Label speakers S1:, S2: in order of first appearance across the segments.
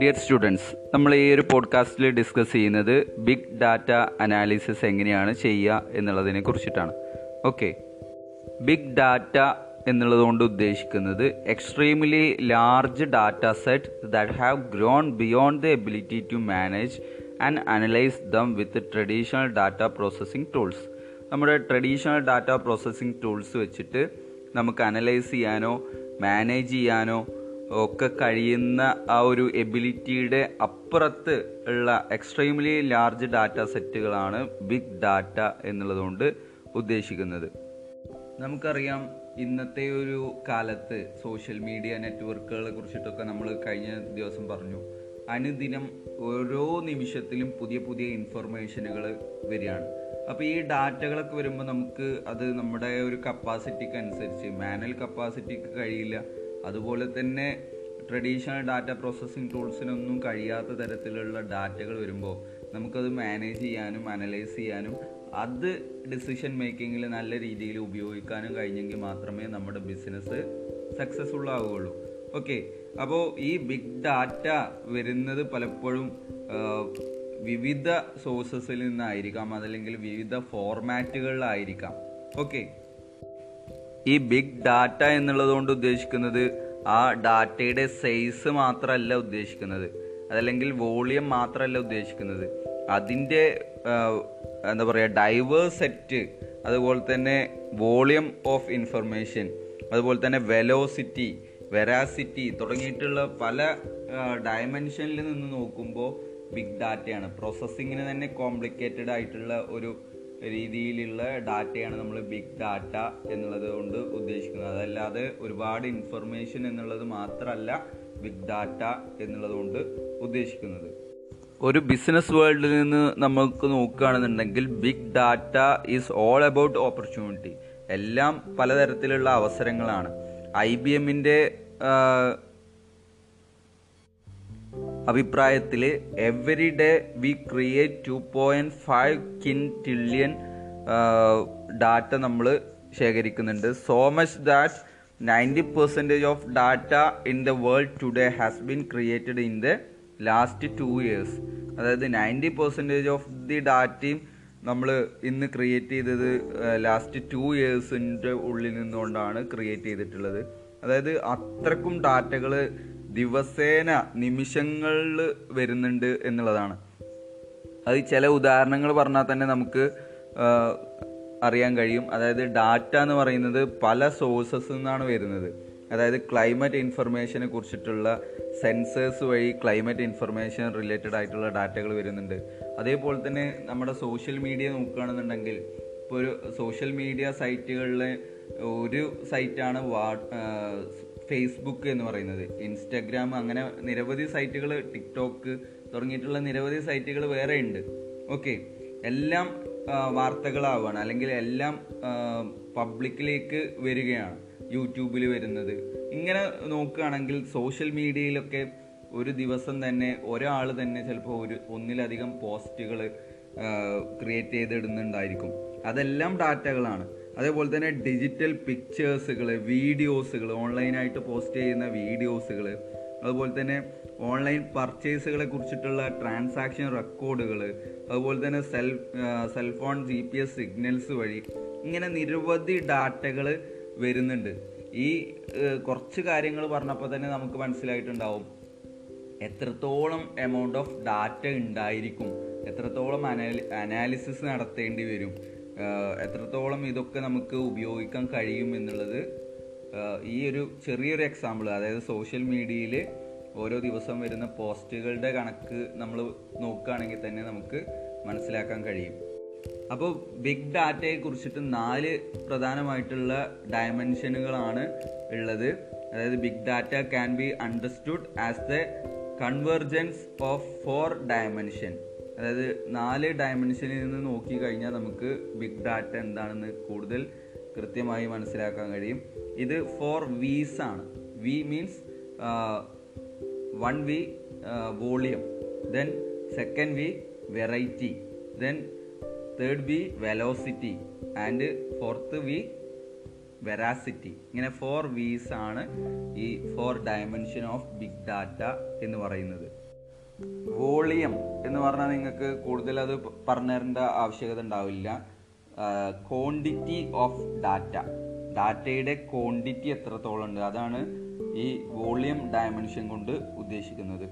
S1: Dear students നമ്മൾ ഈ ഒരു പോഡ്കാസ്റ്റിൽ ഡിസ്കസ് ചെയ്യുന്നത് ബിഗ് ഡാറ്റ അനാലിസിസ് എങ്ങനെയാണ് ചെയ്യുക എന്നുള്ളതിനെ കുറിച്ചിട്ടാണ്. ഓക്കെ ബിഗ് ഡാറ്റ എന്നുള്ളതുകൊണ്ട് ഉദ്ദേശിക്കുന്നത് extremely large data set that have grown beyond the ability to manage and analyse them with traditional data processing tools നമ്മുടെ ട്രഡീഷണൽ ഡാറ്റ പ്രോസസ്സിംഗ് ടൂൾസ് വെച്ചിട്ട് നമുക്ക് അനലൈസ് ചെയ്യാനോ മാനേജ് ചെയ്യാനോ ഒക്കെ കഴിയുന്ന ആ ഒരു എബിലിറ്റിയുടെ അപ്പുറത്ത് ഉള്ള എക്സ്ട്രീംലി ലാർജ് ഡാറ്റ സെറ്റുകളാണ് ബിഗ് ഡാറ്റ എന്നുള്ളതുകൊണ്ട് ഉദ്ദേശിക്കുന്നത്. നമുക്കറിയാം ഇന്നത്തെ ഒരു കാലത്ത് സോഷ്യൽ മീഡിയ നെറ്റ്വർക്കുകളെ കുറിച്ചിട്ടൊക്കെ നമ്മൾ കഴിഞ്ഞ ദിവസം പറഞ്ഞു. അനുദിനം ഓരോ നിമിഷത്തിലും പുതിയ പുതിയ ഇൻഫർമേഷനുകൾ വരികയാണ്. അപ്പോൾ ഈ ഡാറ്റകളൊക്കെ വരുമ്പോൾ നമുക്ക് അത് നമ്മുടെ ഒരു കപ്പാസിറ്റിക്ക് അനുസരിച്ച് മാനുവൽ കപ്പാസിറ്റിക്ക് കഴിയില്ല. അതുപോലെ തന്നെ ട്രഡീഷണൽ ഡാറ്റ പ്രോസസ്സിംഗ് ടൂൾസിനൊന്നും കഴിയാത്ത തരത്തിലുള്ള ഡാറ്റകൾ വരുമ്പോൾ നമുക്കത് മാനേജ് ചെയ്യാനും അനലൈസ് ചെയ്യാനും അത് ഡിസിഷൻ മേക്കിങ്ങിൽ നല്ല രീതിയിൽ ഉപയോഗിക്കാനും കഴിഞ്ഞെങ്കിൽ മാത്രമേ നമ്മുടെ ബിസിനസ് സക്സസ്ഫുൾ ആവുകയുള്ളൂ. ഓക്കെ അപ്പോൾ ഈ ബിഗ് ഡാറ്റ വരുന്നത് പലപ്പോഴും വിവിധ സോഴ്സസിൽ നിന്നായിരിക്കാം അതല്ലെങ്കിൽ വിവിധ ഫോർമാറ്റുകളിലായിരിക്കാം. ഓക്കെ. ഈ ബിഗ് ഡാറ്റ എന്നുള്ളതുകൊണ്ട് ഉദ്ദേശിക്കുന്നത് ആ ഡാറ്റയുടെ സൈസ് മാത്രമല്ല ഉദ്ദേശിക്കുന്നത്. അതല്ലെങ്കിൽ വോളിയം മാത്രമല്ല ഉദ്ദേശിക്കുന്നത്. അതിന്റെ എന്താ പറയുക ഡൈവേഴ്സ് സെറ്റ് അതുപോലെ തന്നെ വോളിയം ഓഫ് ഇൻഫർമേഷൻ അതുപോലെ തന്നെ വെലോസിറ്റി വെരാസിറ്റി തുടങ്ങിയിട്ടുള്ള പല ഡയമെൻഷനിൽ നിന്ന് നോക്കുമ്പോൾ ബിഗ് ഡാറ്റയാണ് പ്രോസസ്സിങ്ങിന് തന്നെ കോംപ്ലിക്കേറ്റഡ് ആയിട്ടുള്ള ഒരു രീതിയിലുള്ള ഡാറ്റയാണ് നമ്മൾ ബിഗ് ഡാറ്റ എന്നുള്ളത് കൊണ്ട് ഉദ്ദേശിക്കുന്നത്. അതല്ലാതെ ഒരുപാട് ഇൻഫർമേഷൻ എന്നുള്ളത് മാത്രമല്ല ബിഗ് ഡാറ്റ എന്നുള്ളത് കൊണ്ട് ഉദ്ദേശിക്കുന്നത്. ഒരു ബിസിനസ് വേൾഡിൽ നിന്ന് നമുക്ക് നോക്കുകയാണെന്നുണ്ടെങ്കിൽ big data is all about opportunity എല്ലാം പലതരത്തിലുള്ള അവസരങ്ങളാണ്. ഐ ബി എമ്മിന്റെ അഭിപ്രായത്തിൽ every day we create two point five quintillion data നമ്മൾ ശേഖരിക്കുന്നുണ്ട്. So much that ninety percentage of data in the world today has been created in the last two years അതായത് ninety percentage of the ഡാറ്റയും നമ്മൾ ഇന്ന് create ചെയ്തത് last two ഇയേഴ്സിന്റെ ഉള്ളിൽ നിന്നുകൊണ്ടാണ് create ചെയ്തിട്ടുള്ളത്. അതായത് അത്രക്കും ഡാറ്റകൾ ദിവസേന നിമിഷങ്ങളിൽ വരുന്നുണ്ട് എന്നുള്ളതാണ്. അത് ചില ഉദാഹരണങ്ങൾ പറഞ്ഞാൽ തന്നെ നമുക്ക് അറിയാൻ കഴിയും. അതായത് ഡാറ്റ എന്ന് പറയുന്നത് പല സോഴ്സസ് നിന്നാണ് വരുന്നത്. അതായത് ക്ലൈമറ്റ് ഇൻഫർമേഷനെ കുറിച്ചിട്ടുള്ള സെൻസേഴ്സ് വഴി ക്ലൈമറ്റ് ഇൻഫർമേഷൻ റിലേറ്റഡ് ആയിട്ടുള്ള ഡാറ്റകൾ വരുന്നുണ്ട്. അതേപോലെ തന്നെ നമ്മുടെ സോഷ്യൽ മീഡിയ നോക്കുകയാണെന്നുണ്ടെങ്കിൽ ഇപ്പോൾ ഒരു സോഷ്യൽ മീഡിയ സൈറ്റുകളിലെ ഒരു സൈറ്റാണ് വാ ഫേസ്ബുക്ക് എന്ന് പറയുന്നത്. ഇൻസ്റ്റാഗ്രാം അങ്ങനെ നിരവധി സൈറ്റുകൾ ടിക്ടോക്ക് തുടങ്ങിയിട്ടുള്ള നിരവധി സൈറ്റുകൾ വേറെ ഉണ്ട്. ഓക്കെ എല്ലാം വാർത്തകളാവുകയാണ്. അല്ലെങ്കിൽ എല്ലാം പബ്ലിക്കിലേക്ക് വരികയാണ്. യൂട്യൂബിൽ വരുന്നത്. ഇങ്ങനെ നോക്കുകയാണെങ്കിൽ സോഷ്യൽ മീഡിയയിലൊക്കെ ഒരു ദിവസം തന്നെ ഒരാൾ തന്നെ ചിലപ്പോൾ ഒരു ഒന്നിലധികം പോസ്റ്റുകൾ ക്രിയേറ്റ് ചെയ്തിടുന്നുണ്ടായിരിക്കും. അതെല്ലാം ഡാറ്റകളാണ് അതേപോലെ തന്നെ ഡിജിറ്റൽ പിക്ചേഴ്സുകൾ വീഡിയോസുകൾ ഓൺലൈനായിട്ട് പോസ്റ്റ് ചെയ്യുന്ന വീഡിയോസുകൾ അതുപോലെ തന്നെ ഓൺലൈൻ പർച്ചേസുകളെ കുറിച്ചിട്ടുള്ള ട്രാൻസാക്ഷൻ റെക്കോർഡുകൾ അതുപോലെ തന്നെ cell cellphone G P S signals വഴി ഇങ്ങനെ നിരവധി ഡാറ്റകൾ വരുന്നുണ്ട്. ഈ കുറച്ച് കാര്യങ്ങൾ പറഞ്ഞപ്പോൾ തന്നെ നമുക്ക് മനസ്സിലായിട്ടുണ്ടാവും. എത്രത്തോളം എമൗണ്ട് ഓഫ് ഡാറ്റ ഉണ്ടായിരിക്കും? എത്രത്തോളം അനാലിസിസ് നടത്തേണ്ടി വരും? എത്രത്തോളം ഇതൊക്കെ നമുക്ക് ഉപയോഗിക്കാൻ കഴിയും എന്നുള്ളത് ഈ ഒരു ചെറിയൊരു എക്സാമ്പിൾ അതായത് സോഷ്യൽ മീഡിയയിൽ ഓരോ ദിവസം വരുന്ന പോസ്റ്റുകളുടെ കണക്ക് നമ്മൾ നോക്കുകയാണെങ്കിൽ തന്നെ നമുക്ക് മനസ്സിലാക്കാൻ കഴിയും. അപ്പോൾ ബിഗ് ഡാറ്റയെ കുറിച്ചിട്ട് നാല് പ്രധാനമായിട്ടുള്ള ഡയമെൻഷനുകളാണ് ഉള്ളത്. അതായത് big data can be understood as the convergence of four dimension അതായത് നാല് ഡയമെൻഷനിൽ നിന്ന് നോക്കി കഴിഞ്ഞാൽ നമുക്ക് ബിഗ് ഡാറ്റ എന്താണെന്ന് കൂടുതൽ കൃത്യമായി മനസ്സിലാക്കാൻ കഴിയും. ഇത് ഫോർ വീസ് ആണ്. V means one V volume then second V variety then third V velocity and fourth V veracity ഇങ്ങനെ ഫോർ വീസ് ആണ് ഈ four dimension of big data എന്ന് പറയുന്നത്. വോളിയം എന്ന് പറഞ്ഞാൽ നിങ്ങൾക്ക് കൂടുതൽ അത് പറഞ്ഞു തരേണ്ട ആവശ്യകത ഉണ്ടാവില്ല. ക്വാണ്ടിറ്റി ഓഫ് ഡാറ്റ ഡാറ്റയുടെ ക്വാണ്ടിറ്റി എത്രത്തോളം ഉണ്ട്? അതാണ് ഈ വോളിയം ഡയമെൻഷൻ കൊണ്ട് ഉദ്ദേശിക്കുന്നത്.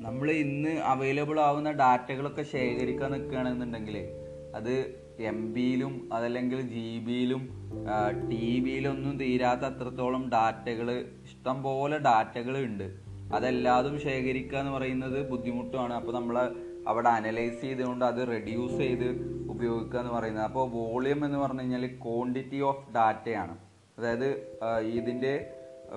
S1: നമ്മൾ ഇന്ന് അവൈലബിൾ ആവുന്ന ഡാറ്റകളൊക്കെ ശേഖരിക്കാൻ നിൽക്കുകയാണെന്നുണ്ടെങ്കിൽ അത് എം ബിയിലും അതല്ലെങ്കിൽ ജി ബിയിലും ടി ബിയിലൊന്നും തീരാത്ത അത്രത്തോളം ഡാറ്റകൾ ഇഷ്ടം പോലെ ഡാറ്റകൾ ഉണ്ട്. അതെല്ലാതും ശേഖരിക്കുക എന്ന് പറയുന്നത് ബുദ്ധിമുട്ടുമാണ്. അപ്പോൾ നമ്മൾ അവിടെ അനലൈസ് ചെയ്തുകൊണ്ട് അത് റെഡ്യൂസ് ചെയ്ത് ഉപയോഗിക്കുക എന്ന് പറയുന്നത്. അപ്പോൾ വോളിയം എന്ന് പറഞ്ഞു കഴിഞ്ഞാൽ ക്വാണ്ടിറ്റി ഓഫ് ഡാറ്റയാണ് അതായത് ഇതിന്റെ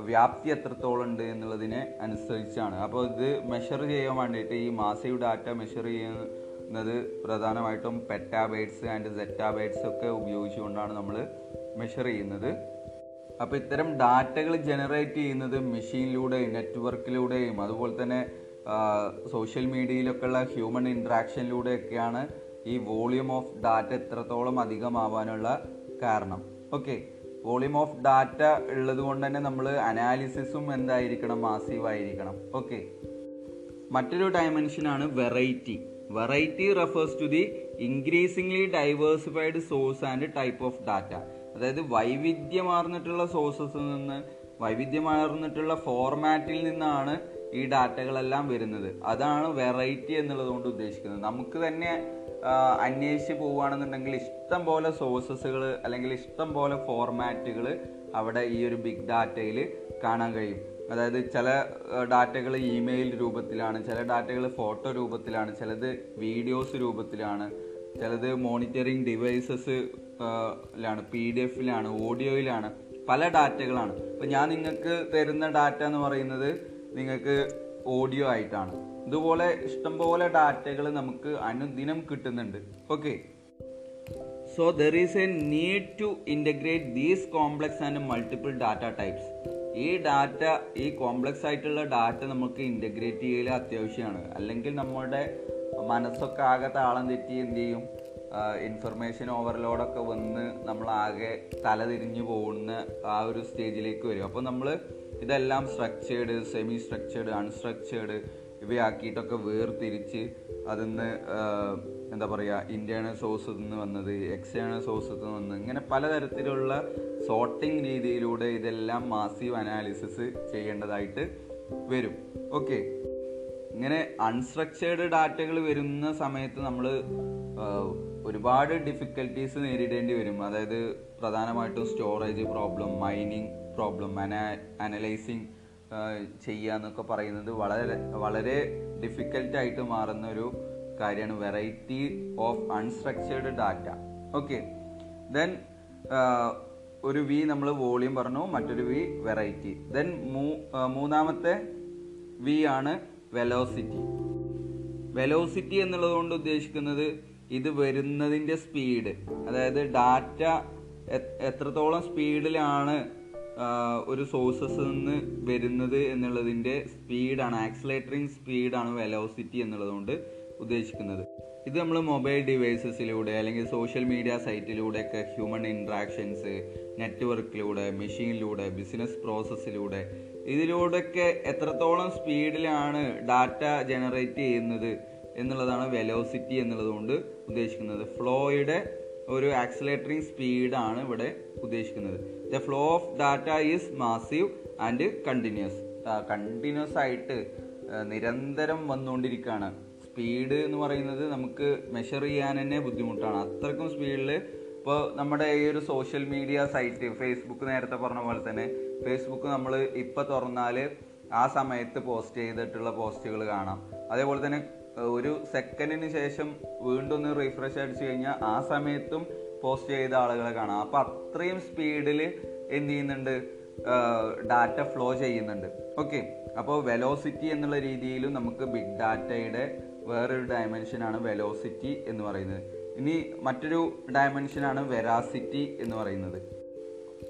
S1: വ്യാപ്തി എത്രത്തോളം ഉണ്ട് എന്നുള്ളതിനെ അനുസരിച്ചാണ്. അപ്പോൾ ഇത് മെഷർ ചെയ്യാൻ വേണ്ടിയിട്ട് ഈ മാസീവ് ഡാറ്റ മെഷർ ചെയ്യുന്നത് പ്രധാനമായിട്ടും പെറ്റാബൈറ്റ്സ് ആൻഡ് സെറ്റാബൈറ്റ്സ് ഒക്കെ ഉപയോഗിച്ചുകൊണ്ടാണ് നമ്മൾ മെഷർ ചെയ്യുന്നത്. അപ്പോൾ ഇത്തരം ഡാറ്റകൾ ജനറേറ്റ് ചെയ്യുന്നത് മെഷീനിലൂടെയും നെറ്റ്വർക്കിലൂടെയും അതുപോലെ തന്നെ സോഷ്യൽ മീഡിയയിലൊക്കെയുള്ള ഹ്യൂമൻ ഇൻട്രാക്ഷനിലൂടെയൊക്കെയാണ് ഈ വോളിയം ഓഫ് ഡാറ്റ എത്രത്തോളം അധികമാവാനുള്ള കാരണം. ഓക്കെ വോളിയം ഓഫ് ഡാറ്റ ഉള്ളത് കൊണ്ട് തന്നെ നമ്മൾ അനാലിസിസും എന്തായിരിക്കണം? മാസീവ് ആയിരിക്കണം ഓക്കെ മറ്റൊരു ഡയമെൻഷനാണ് variety. Variety refers to the increasingly diversified source and type of data. അതായത് വൈവിധ്യമാർന്നിട്ടുള്ള സോഴ്സസിൽ നിന്ന് വൈവിധ്യമാർന്നിട്ടുള്ള ഫോർമാറ്റിൽ നിന്നാണ് ഈ ഡാറ്റകളെല്ലാം വരുന്നത്. അതാണ് വെറൈറ്റി എന്നുള്ളത് കൊണ്ട് ഉദ്ദേശിക്കുന്നത്. നമുക്ക് തന്നെ അന്വേഷിച്ച് പോവുകയാണെന്നുണ്ടെങ്കിൽ ഇഷ്ടം പോലെ സോഴ്സസുകൾ അല്ലെങ്കിൽ ഇഷ്ടം പോലെ ഫോർമാറ്റുകൾ അവിടെ ഈ ഒരു ബിഗ് ഡാറ്റയിൽ കാണാൻ കഴിയും. അതായത് ചില ഡാറ്റകൾ ഇമെയിൽ രൂപത്തിലാണ് ചില ഡാറ്റകൾ ഫോട്ടോ രൂപത്തിലാണ് ചിലത് വീഡിയോസ് രൂപത്തിലാണ് ചിലത് മോണിറ്ററിങ് ഡിവൈസസ് ലാണ് പി ഡി എഫിലാണ് ഓഡിയോയിലാണ് പല ഡാറ്റകളാണ്. അപ്പം ഞാൻ നിങ്ങൾക്ക് തരുന്ന ഡാറ്റ എന്ന് പറയുന്നത് നിങ്ങൾക്ക് ഓഡിയോ ആയിട്ടാണ്. ഇതുപോലെ ഇഷ്ടംപോലെ ഡാറ്റകൾ നമുക്ക് അനുദിനം കിട്ടുന്നുണ്ട്. Okay. So there is a need to integrate these complex and multiple data types ഈ ഡാറ്റ ഈ കോംപ്ലക്സ് ആയിട്ടുള്ള ഡാറ്റ നമുക്ക് ഇന്റഗ്രേറ്റ് ചെയ്യൽ അത്യാവശ്യമാണ്. അല്ലെങ്കിൽ നമ്മുടെ മനസ്സൊക്കെ ആകെ താളം തെറ്റി എന്ത് ചെയ്യും? ഇൻഫർമേഷൻ ഓവർലോഡൊക്കെ വന്ന് നമ്മളാകെ തലതിരിഞ്ഞു പോകുന്ന ആ ഒരു സ്റ്റേജിലേക്ക് വരും. അപ്പോൾ നമ്മൾ ഇതെല്ലാം സ്ട്രക്ചേർഡ് സെമി സ്ട്രക്ചേർഡ് അൺസ്ട്രക്ചേർഡ് ഇവയാക്കിയിട്ടൊക്കെ വേർതിരിച്ച് അതിന്ന് എന്താ പറയുക ഇന്റേണൽ സോഴ്സിൽ നിന്ന് വന്നത് എക്സ്റ്റേണൽ സോഴ്സിൽ നിന്ന് വന്നത് ഇങ്ങനെ പലതരത്തിലുള്ള സോർട്ടിംഗ് രീതിയിലൂടെ ഇതെല്ലാം മാസീവ് അനാലിസിസ് ചെയ്യേണ്ടതായിട്ട് വരും. ഓക്കെ ഇങ്ങനെ അൺസ്ട്രക്ചേർഡ് ഡാറ്റകൾ വരുന്ന സമയത്ത് നമ്മൾ ഒരുപാട് ഡിഫിക്കൽട്ടീസ് നേരിടേണ്ടി വരും. അതായത് പ്രധാനമായിട്ടും storage problem mining problem analysing ചെയ്യുക എന്നൊക്കെ പറയുന്നത് വളരെ വളരെ ഡിഫിക്കൽട്ടായിട്ട് മാറുന്ന ഒരു കാര്യമാണ് variety of unstructured data okay then ഒരു വി നമ്മൾ വോളിയം പറഞ്ഞു മറ്റൊരു വി വെറൈറ്റി ദെൻ മൂന്നാമത്തെ വി ആണ് വെലോസിറ്റി വെലോസിറ്റി എന്നുള്ളത് കൊണ്ട് ഉദ്ദേശിക്കുന്നത് ഇത് വരുന്നതിന്റെ സ്പീഡ് അതായത് ഡാറ്റ എത്രത്തോളം സ്പീഡിലാണ് ഒരു സോഴ്സസ് നിന്ന് വരുന്നത് എന്നുള്ളതിന്റെ സ്പീഡാണ് ആക്സിലേറ്ററിങ് സ്പീഡാണ് വെലോസിറ്റി എന്നുള്ളതുകൊണ്ട് ഉദ്ദേശിക്കുന്നത്. ഇത് നമ്മൾ മൊബൈൽ ഡിവൈസസിലൂടെ അല്ലെങ്കിൽ സോഷ്യൽ മീഡിയ സൈറ്റിലൂടെയൊക്കെ ഹ്യൂമൻ ഇൻട്രാക്ഷൻസ് നെറ്റ്വർക്കിലൂടെ മെഷീനിലൂടെ ബിസിനസ് പ്രോസസ്സിലൂടെ ഇതിലൂടെയൊക്കെ എത്രത്തോളം സ്പീഡിലാണ് ഡാറ്റ ജനറേറ്റ് ചെയ്യുന്നത് എന്നുള്ളതാണ് വെലോസിറ്റി എന്നുള്ളത് കൊണ്ട് ഉദ്ദേശിക്കുന്നത് ഫ്ലോയുടെ ഒരു ആക്സിലേറ്ററിങ് സ്പീഡാണ് ഇവിടെ ഉദ്ദേശിക്കുന്നത്. The flow of data is massive and continuous continuous ആയിട്ട് നിരന്തരം വന്നുകൊണ്ടിരിക്കുകയാണ്. സ്പീഡ് എന്ന് പറയുന്നത് നമുക്ക് മെഷർ ചെയ്യാൻ തന്നെ ബുദ്ധിമുട്ടാണ്. അത്രക്കും സ്പീഡിൽ ഇപ്പോൾ നമ്മുടെ ഈ ഒരു സോഷ്യൽ മീഡിയ സൈറ്റ് ഫേസ്ബുക്ക് നേരത്തെ പറഞ്ഞ പോലെ തന്നെ ഫേസ്ബുക്ക് നമ്മൾ ഇപ്പോൾ തുറന്നാൽ ആ സമയത്ത് പോസ്റ്റ് ചെയ്തിട്ടുള്ള പോസ്റ്റുകൾ കാണാം. അതേപോലെ തന്നെ ഒരു സെക്കൻഡിന് ശേഷം വീണ്ടും ഒന്ന് റീഫ്രഷ് അടിച്ചു കഴിഞ്ഞാൽ ആ സമയത്തും പോസ്റ്റ് ചെയ്ത ആളുകളെ കാണാം. അപ്പം അത്രയും സ്പീഡിൽ എന്ത് ചെയ്യുന്നുണ്ട്? ഡാറ്റ ഫ്ലോ ചെയ്യുന്നുണ്ട്. ഓക്കെ അപ്പോൾ വെലോസിറ്റി എന്നുള്ള രീതിയിലും നമുക്ക് ബിഗ് ഡാറ്റയുടെ വേറൊരു ഡയമെൻഷനാണ് വെലോസിറ്റി എന്ന് പറയുന്നത്. ഇനി മറ്റൊരു ഡയമെൻഷനാണ് വെറാസിറ്റി എന്ന് പറയുന്നത്.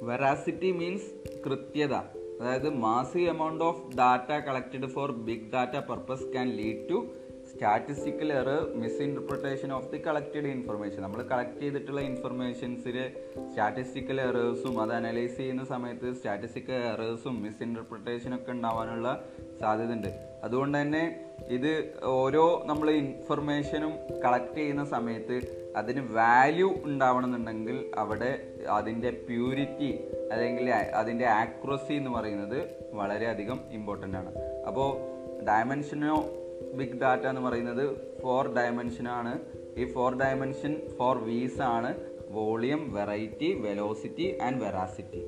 S1: വെറാസിറ്റി മീൻസ് കൃത്യത. അതായത് massive amount of data collected for big data purpose can lead to statistical error misinterpretation of the collected information നമ്മൾ കളക്ട് ചെയ്തിട്ടുള്ള ഇൻഫർമേഷൻസിൽ സ്റ്റാറ്റിസ്റ്റിക്കൽ എറേഴ്സും അത് അനലൈസ് ചെയ്യുന്ന സമയത്ത് സ്റ്റാറ്റിസ്റ്റിക്കൽ എറേഴ്സും മിസ്ഇന്റർപ്രിട്ടേഷനും ഒക്കെ ഉണ്ടാവാനുള്ള സാധ്യത ഉണ്ട് അതുകൊണ്ട് തന്നെ ഇത് ഓരോ നമ്മൾ ഇൻഫർമേഷനും കളക്ട് ചെയ്യുന്ന സമയത്ത് അതിന് വാല്യൂ ഉണ്ടാവണമെന്നുണ്ടെങ്കിൽ അവിടെ അതിന്റെ പ്യൂരിറ്റി അല്ലെങ്കിൽ അതിന്റെ ആക്യുറസി എന്ന് പറയുന്നത് വളരെയധികം ഇമ്പോർട്ടന്റ് ആണ്. അപ്പോൾ ഡയമെൻഷനോ ബിഗ് ഡാറ്റ എന്ന് പറയുന്നത് ഫോർ ഡയമെൻഷനാണ് ഈ ഫോർ ഡയമെൻഷൻ ഫോർ വീസ് ആണ് volume variety velocity and veracity.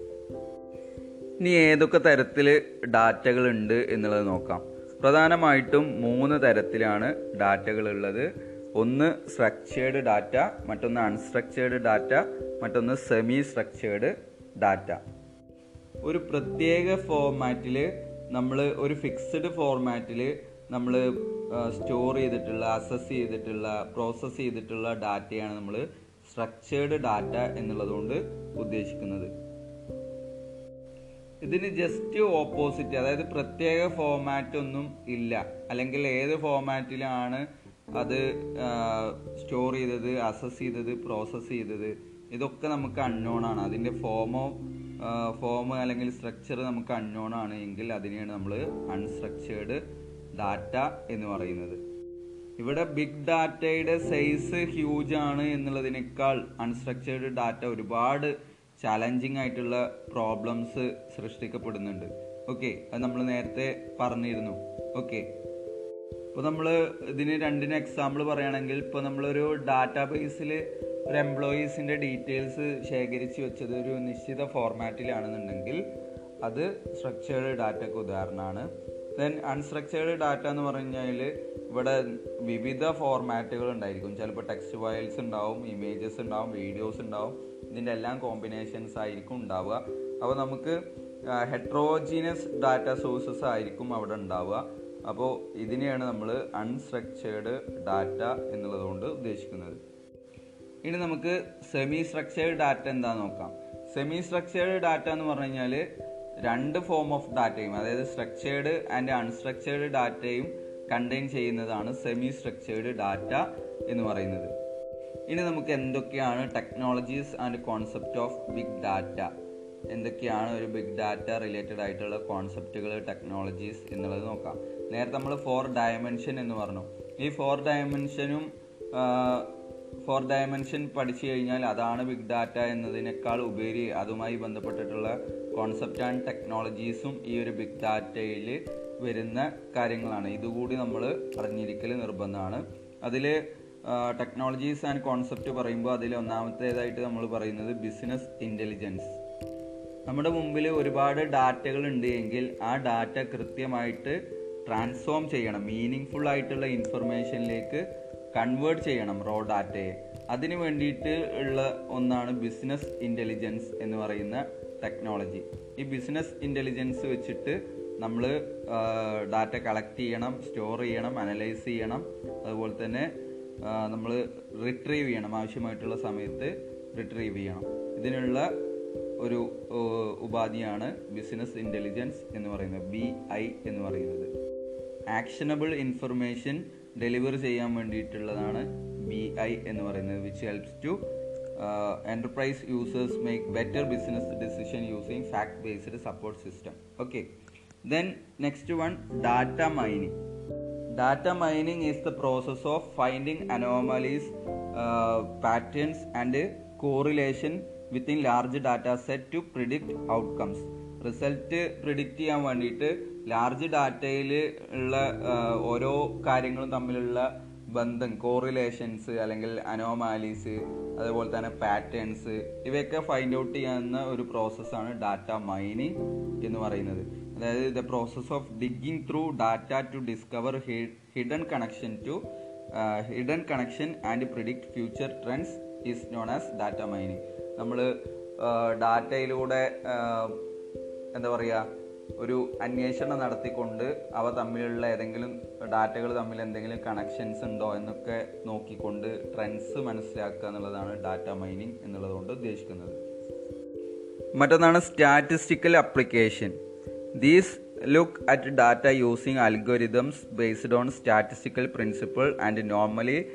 S1: ഇനി ഏതൊക്കെ തരത്തിൽ ഡാറ്റകൾ ഉണ്ട് എന്നുള്ളത് നോക്കാം. പ്രധാനമായിട്ടും മൂന്ന് തരത്തിലാണ് ഡാറ്റകൾ ഉള്ളത്. ഒന്ന് സ്ട്രക്ചേർഡ് ഡാറ്റ മറ്റൊന്ന് അൺസ്ട്രക്ചേർഡ് ഡാറ്റ മറ്റൊന്ന് സെമി സ്ട്രക്ചേർഡ് ഡാറ്റ ഒരു പ്രത്യേക ഫോർമാറ്റിൽ നമ്മൾ ഒരു ഫിക്സ്ഡ് ഫോർമാറ്റിൽ നമ്മൾ സ്റ്റോർ ചെയ്തിട്ടുള്ള അസസ് ചെയ്തിട്ടുള്ള പ്രോസസ്സ് ചെയ്തിട്ടുള്ള ഡാറ്റയാണ് നമ്മൾ സ്ട്രക്ചേർഡ് ഡാറ്റ എന്നുള്ളതുകൊണ്ട് ഉദ്ദേശിക്കുന്നത്. ഇതിന് ജസ്റ്റ് ഓപ്പോസിറ്റ് അതായത് പ്രത്യേക ഫോമാറ്റ് ഒന്നും ഇല്ല. അല്ലെങ്കിൽ ഏത് ഫോമാറ്റിലാണ് അത് സ്റ്റോർ ചെയ്തത് അസസ് ചെയ്തത് പ്രോസസ്സ് ചെയ്തത് ഇതൊക്കെ നമുക്ക് അൺനോൺ ആണ്. അതിന്റെ ഫോമോ ഫോം അല്ലെങ്കിൽ സ്ട്രക്ചർ നമുക്ക് അൺനോൺ ആണ്. എങ്കിൽ അതിനെയാണ് നമ്മൾ അൺസ്ട്രക്ചേർഡ് ഡാറ്റ എന്ന് പറയുന്നത്. ഇവിടെ ബിഗ് ഡാറ്റയുടെ സൈസ് ഹ്യൂജ് ആണ് എന്നുള്ളതിനേക്കാൾ അൺസ്ട്രക്ചേർഡ് ഡാറ്റ ഒരുപാട് ചലഞ്ചിങ് ആയിട്ടുള്ള പ്രോബ്ലംസ് സൃഷ്ടിക്കപ്പെടുന്നുണ്ട്. ഓക്കെ അത് നമ്മൾ നേരത്തെ പറഞ്ഞിരുന്നു. ഓക്കെ ഇപ്പോൾ നമ്മൾ ഇതിന് രണ്ടിന് എക്സാമ്പിൾ പറയുകയാണെങ്കിൽ ഇപ്പോൾ നമ്മളൊരു ഡാറ്റാ ബേസിൽ ഒരു എംപ്ലോയീസിന്റെ ഡീറ്റെയിൽസ് ശേഖരിച്ച് വെച്ചത് ഒരു നിശ്ചിത ഫോർമാറ്റിലാണെന്നുണ്ടെങ്കിൽ അത് സ്ട്രക്ചേർഡ് ഡാറ്റയ്ക്ക് ഉദാഹരണമാണ്. ദെൻ അൺസ്ട്രക്ചേർഡ് ഡാറ്റ എന്ന് പറഞ്ഞു കഴിഞ്ഞാൽ ഇവിടെ വിവിധ ഫോർമാറ്റുകൾ ഉണ്ടായിരിക്കും. ചിലപ്പോൾ ടെക്സ്റ്റ് ഫയൽസ് ഉണ്ടാവും ഇമേജസ് ഉണ്ടാവും വീഡിയോസ് ഉണ്ടാവും. ഇതിന്റെ എല്ലാം കോമ്പിനേഷൻസ് ആയിരിക്കും ഉണ്ടാവുക. അപ്പോൾ നമുക്ക് ഹെട്രോജീനസ് ഡാറ്റ സോഴ്സസ് ആയിരിക്കും അവിടെ ഉണ്ടാവുക. അപ്പോൾ ഇതിനെയാണ് നമ്മൾ അൺസ്ട്രക്ചേർഡ് ഡാറ്റ എന്നുള്ളതുകൊണ്ട് ഉദ്ദേശിക്കുന്നത്. ഇനി നമുക്ക് സെമി സ്ട്രക്ചേർഡ് ഡാറ്റ എന്താ നോക്കാം. സെമി സ്ട്രക്ചേർഡ് ഡാറ്റ എന്ന് പറഞ്ഞു കഴിഞ്ഞാൽ രണ്ട് ഫോം ഓഫ് ഡാറ്റയും അതായത് സ്ട്രക്ചേർഡ് ആൻഡ് അൺസ്ട്രക്ചേർഡ് ഡാറ്റയും കണ്ടെയ്ൻ ചെയ്യുന്നതാണ് സെമി സ്ട്രക്ചേർഡ് ഡാറ്റ എന്ന് പറയുന്നത്. ഇനി നമുക്ക് എന്തൊക്കെയാണ് technologies and concept of big data എന്തൊക്കെയാണ് ഒരു ബിഗ് ഡാറ്റ റിലേറ്റഡ് ആയിട്ടുള്ള കോൺസെപ്റ്റുകൾ ടെക്നോളജീസ് എന്നുള്ളത് നോക്കാം. നേരത്തെ നമ്മൾ ഫോർ ഡയമെൻഷൻ എന്ന് പറഞ്ഞു. ഈ ഫോർ ഡയമെൻഷനും ഫോർ ഡയമെൻഷൻ പഠിച്ചു കഴിഞ്ഞാൽ അതാണ് ബിഗ് ഡാറ്റ എന്നതിനേക്കാൾ ഉപരി അതുമായി ബന്ധപ്പെട്ടിട്ടുള്ള കോൺസെപ്റ്റ് ആൻഡ് ടെക്നോളജീസും ഈ ഒരു ബിഗ് ഡാറ്റയിൽ വരുന്ന കാര്യങ്ങളാണ്. ഇതുകൂടി നമ്മൾ അറിഞ്ഞിരിക്കൽ നിർബന്ധമാണ്. അതിൽ ടെക്നോളജീസ് ആൻഡ് കോൺസെപ്റ്റ് പറയുമ്പോൾ അതിൽ ഒന്നാമത്തേതായിട്ട് നമ്മൾ പറയുന്നത് ബിസിനസ് ഇന്റലിജൻസ്. നമ്മുടെ മുമ്പിൽ ഒരുപാട് ഡാറ്റകൾ ഉണ്ട് എങ്കിൽ ആ ഡാറ്റ കൃത്യമായിട്ട് ട്രാൻസ്ഫോം ചെയ്യണം. മീനിങ് ഫുൾ ആയിട്ടുള്ള ഇൻഫർമേഷനിലേക്ക് കൺവേർട്ട് ചെയ്യണം റോ ഡാറ്റയെ അതിന് വേണ്ടിയിട്ട് ഉള്ള ഒന്നാണ് ബിസിനസ് ഇന്റലിജൻസ് എന്ന് പറയുന്ന ടെക്നോളജി ഈ ബിസിനസ് ഇന്റലിജൻസ് വെച്ചിട്ട് നമ്മൾ ഡാറ്റ കളക്ട് ചെയ്യണം സ്റ്റോർ ചെയ്യണം അനലൈസ് ചെയ്യണം. അതുപോലെ തന്നെ നമ്മൾ റിട്രീവ് ചെയ്യണം ആവശ്യമായിട്ടുള്ള സമയത്ത് റിട്രീവ് ചെയ്യണം. ഇതിനുള്ള ഒരു ഉപാധിയാണ് ബിസിനസ് ഇന്റലിജൻസ് എന്ന് പറയുന്നത് ബി ഐ എന്ന് പറയുന്നത്. ആക്ഷനബിൾ ഇൻഫർമേഷൻ ഡെലിവർ ചെയ്യാൻ വേണ്ടിയിട്ടുള്ളതാണ് ബി ഐ എന്ന് പറയുന്നത് which helps to enterprise users make better business decision using fact based support system okay then next one data mining data mining is the process of finding anomalies patterns and correlation within large data set to predict outcomes result predict ചെയ്യാൻ വേണ്ടിയിട്ട് large ഡാറ്റയിൽ ഉള്ള ഓരോ കാര്യങ്ങളും തമ്മിലുള്ള ബന്ധം correlations അല്ലെങ്കിൽ anomalies അതുപോലെ തന്നെ പാറ്റേൺസ് ഇവയൊക്കെ ഫൈൻഡ് ഔട്ട് ചെയ്യാവുന്ന ഒരു പ്രോസസ്സാണ് ഡാറ്റ മൈനിങ് എന്ന് പറയുന്നത്. അതായത് the process of digging through data to discover hidden connection to hidden connection and predict future trends is known as data mining നമ്മൾ ഡാറ്റയിലൂടെ എന്താ പറയുക ഒരു അന്വേഷണം നടത്തിക്കൊണ്ട് അവ തമ്മിലുള്ള ഏതെങ്കിലും ഡാറ്റകൾ തമ്മിൽ എന്തെങ്കിലും കണക്ഷൻസ് ഉണ്ടോ എന്നൊക്കെ നോക്കിക്കൊണ്ട് ട്രെൻഡ്സ് മനസ്സിലാക്കുക എന്നുള്ളതാണ് ഡാറ്റ മൈനിങ് എന്നുള്ളതുകൊണ്ട് ഉദ്ദേശിക്കുന്നത് മറ്റൊന്നാണ് statistical application these look at data using algorithms based on statistical principle and normally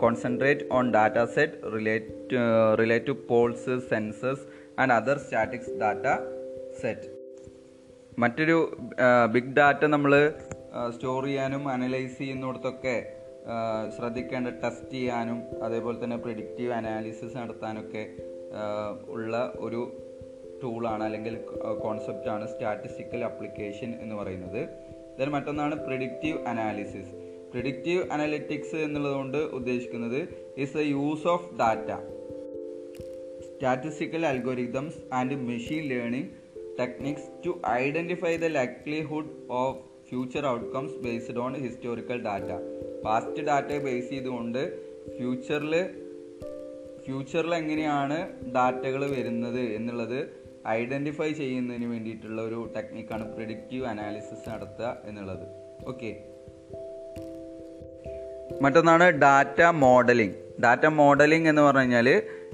S1: concentrate on data set relate relative polls census and other statics data set. മറ്റൊരു big data നമ്മൾ store ചെയ്യാനും analyse ചെയ്യുന്നിടത്തൊക്കെ ശ്രദ്ധിക്കേണ്ട test ചെയ്യാനും അതേപോലെ തന്നെ predictive analysis നടത്താനൊക്കെ ഉള്ള ഒരു ടൂളാണ് അല്ലെങ്കിൽ കോൺസെപ്റ്റാണ് സ്റ്റാറ്റിസ്റ്റിക്കൽ അപ്ലിക്കേഷൻ എന്ന് പറയുന്നത്. ഇതിൽ മറ്റൊന്നാണ് പ്രിഡിക്റ്റീവ് അനാലിസിസ് പ്രിഡിക്റ്റീവ് അനാലിറ്റിക്സ് എന്നുള്ളതുകൊണ്ട് ഉദ്ദേശിക്കുന്നത് is a use of data statistical algorithms and machine learning techniques to identify the likelihood of future outcomes based on historical data past ഡാറ്റയെ ബേസ് ചെയ്തുകൊണ്ട് ഫ്യൂച്ചറിൽ ഫ്യൂച്ചറിൽ എങ്ങനെയാണ് ഡാറ്റകൾ വരുന്നത് എന്നുള്ളത് ഐഡന്റിഫൈ ചെയ്യുന്നതിന് വേണ്ടിയിട്ടുള്ള ഒരു ടെക്നിക്കാണ് പ്രിഡിക്റ്റീവ് അനാലിസിസ് നടത്തുക എന്നുള്ളത്. ഓക്കെ മറ്റൊന്നാണ് ഡാറ്റ മോഡലിംഗ് ഡാറ്റ മോഡലിംഗ് എന്ന് പറഞ്ഞു കഴിഞ്ഞാൽ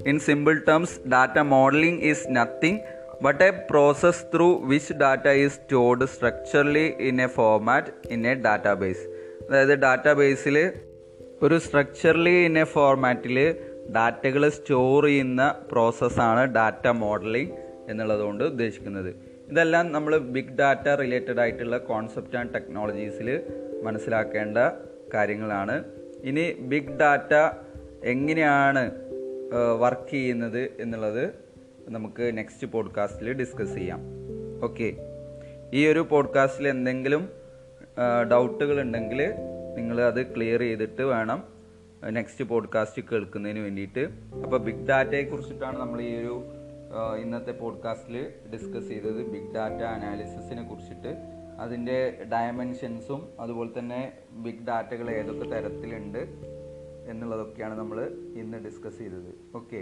S1: in simple terms data modelling is nothing but a process through which data is stored structurally in a format in a database അതായത് ഡാറ്റാബേസിൽ ഒരു സ്ട്രക്ചർലി ഇൻ എ ഫോർമാറ്റിൽ ഡാറ്റകൾ സ്റ്റോർ ചെയ്യുന്ന പ്രോസസ്സാണ് ഡാറ്റ മോഡലിംഗ് എന്നുള്ളതുകൊണ്ട് ഉദ്ദേശിക്കുന്നത്. ഇതെല്ലാം നമ്മൾ ബിഗ് ഡാറ്റ റിലേറ്റഡ് ആയിട്ടുള്ള കോൺസെപ്റ്റ് ആൻഡ് ടെക്നോളജീസിൽ മനസ്സിലാക്കേണ്ട കാര്യങ്ങളാണ്. ഇനി ബിഗ് ഡാറ്റ എങ്ങനെയാണ് വർക്ക് ചെയ്യുന്നത് എന്നുള്ളത് നമുക്ക് നെക്സ്റ്റ് പോഡ്കാസ്റ്റിൽ ഡിസ്കസ് ചെയ്യാം. ഓക്കെ ഈ ഒരു പോഡ്കാസ്റ്റിൽ എന്തെങ്കിലും ഡൗട്ടുകൾ ഉണ്ടെങ്കിൽ നിങ്ങൾ അത് ക്ലിയർ ചെയ്തിട്ട് വേണം നെക്സ്റ്റ് പോഡ്കാസ്റ്റ് കേൾക്കുന്നതിന് വേണ്ടിയിട്ട്. അപ്പോൾ ബിഗ് ഡാറ്റയെ കുറിച്ചിട്ടാണ് നമ്മൾ ഈ ഒരു ഇന്നത്തെ പോഡ്കാസ്റ്റിൽ ഡിസ്കസ് ചെയ്തത്. ബിഗ് ഡാറ്റ അനാലിസിസിനെ കുറിച്ചിട്ട്. അതിന്റെ ഡയമെൻഷൻസും അതുപോലെ തന്നെ ബിഗ് ഡാറ്റകൾ ഏതൊക്കെ തരത്തിലുണ്ട് എന്നുള്ളതൊക്കെയാണ് നമ്മൾ ഇന്ന് ഡിസ്കസ് ചെയ്തത്. ഓക്കെ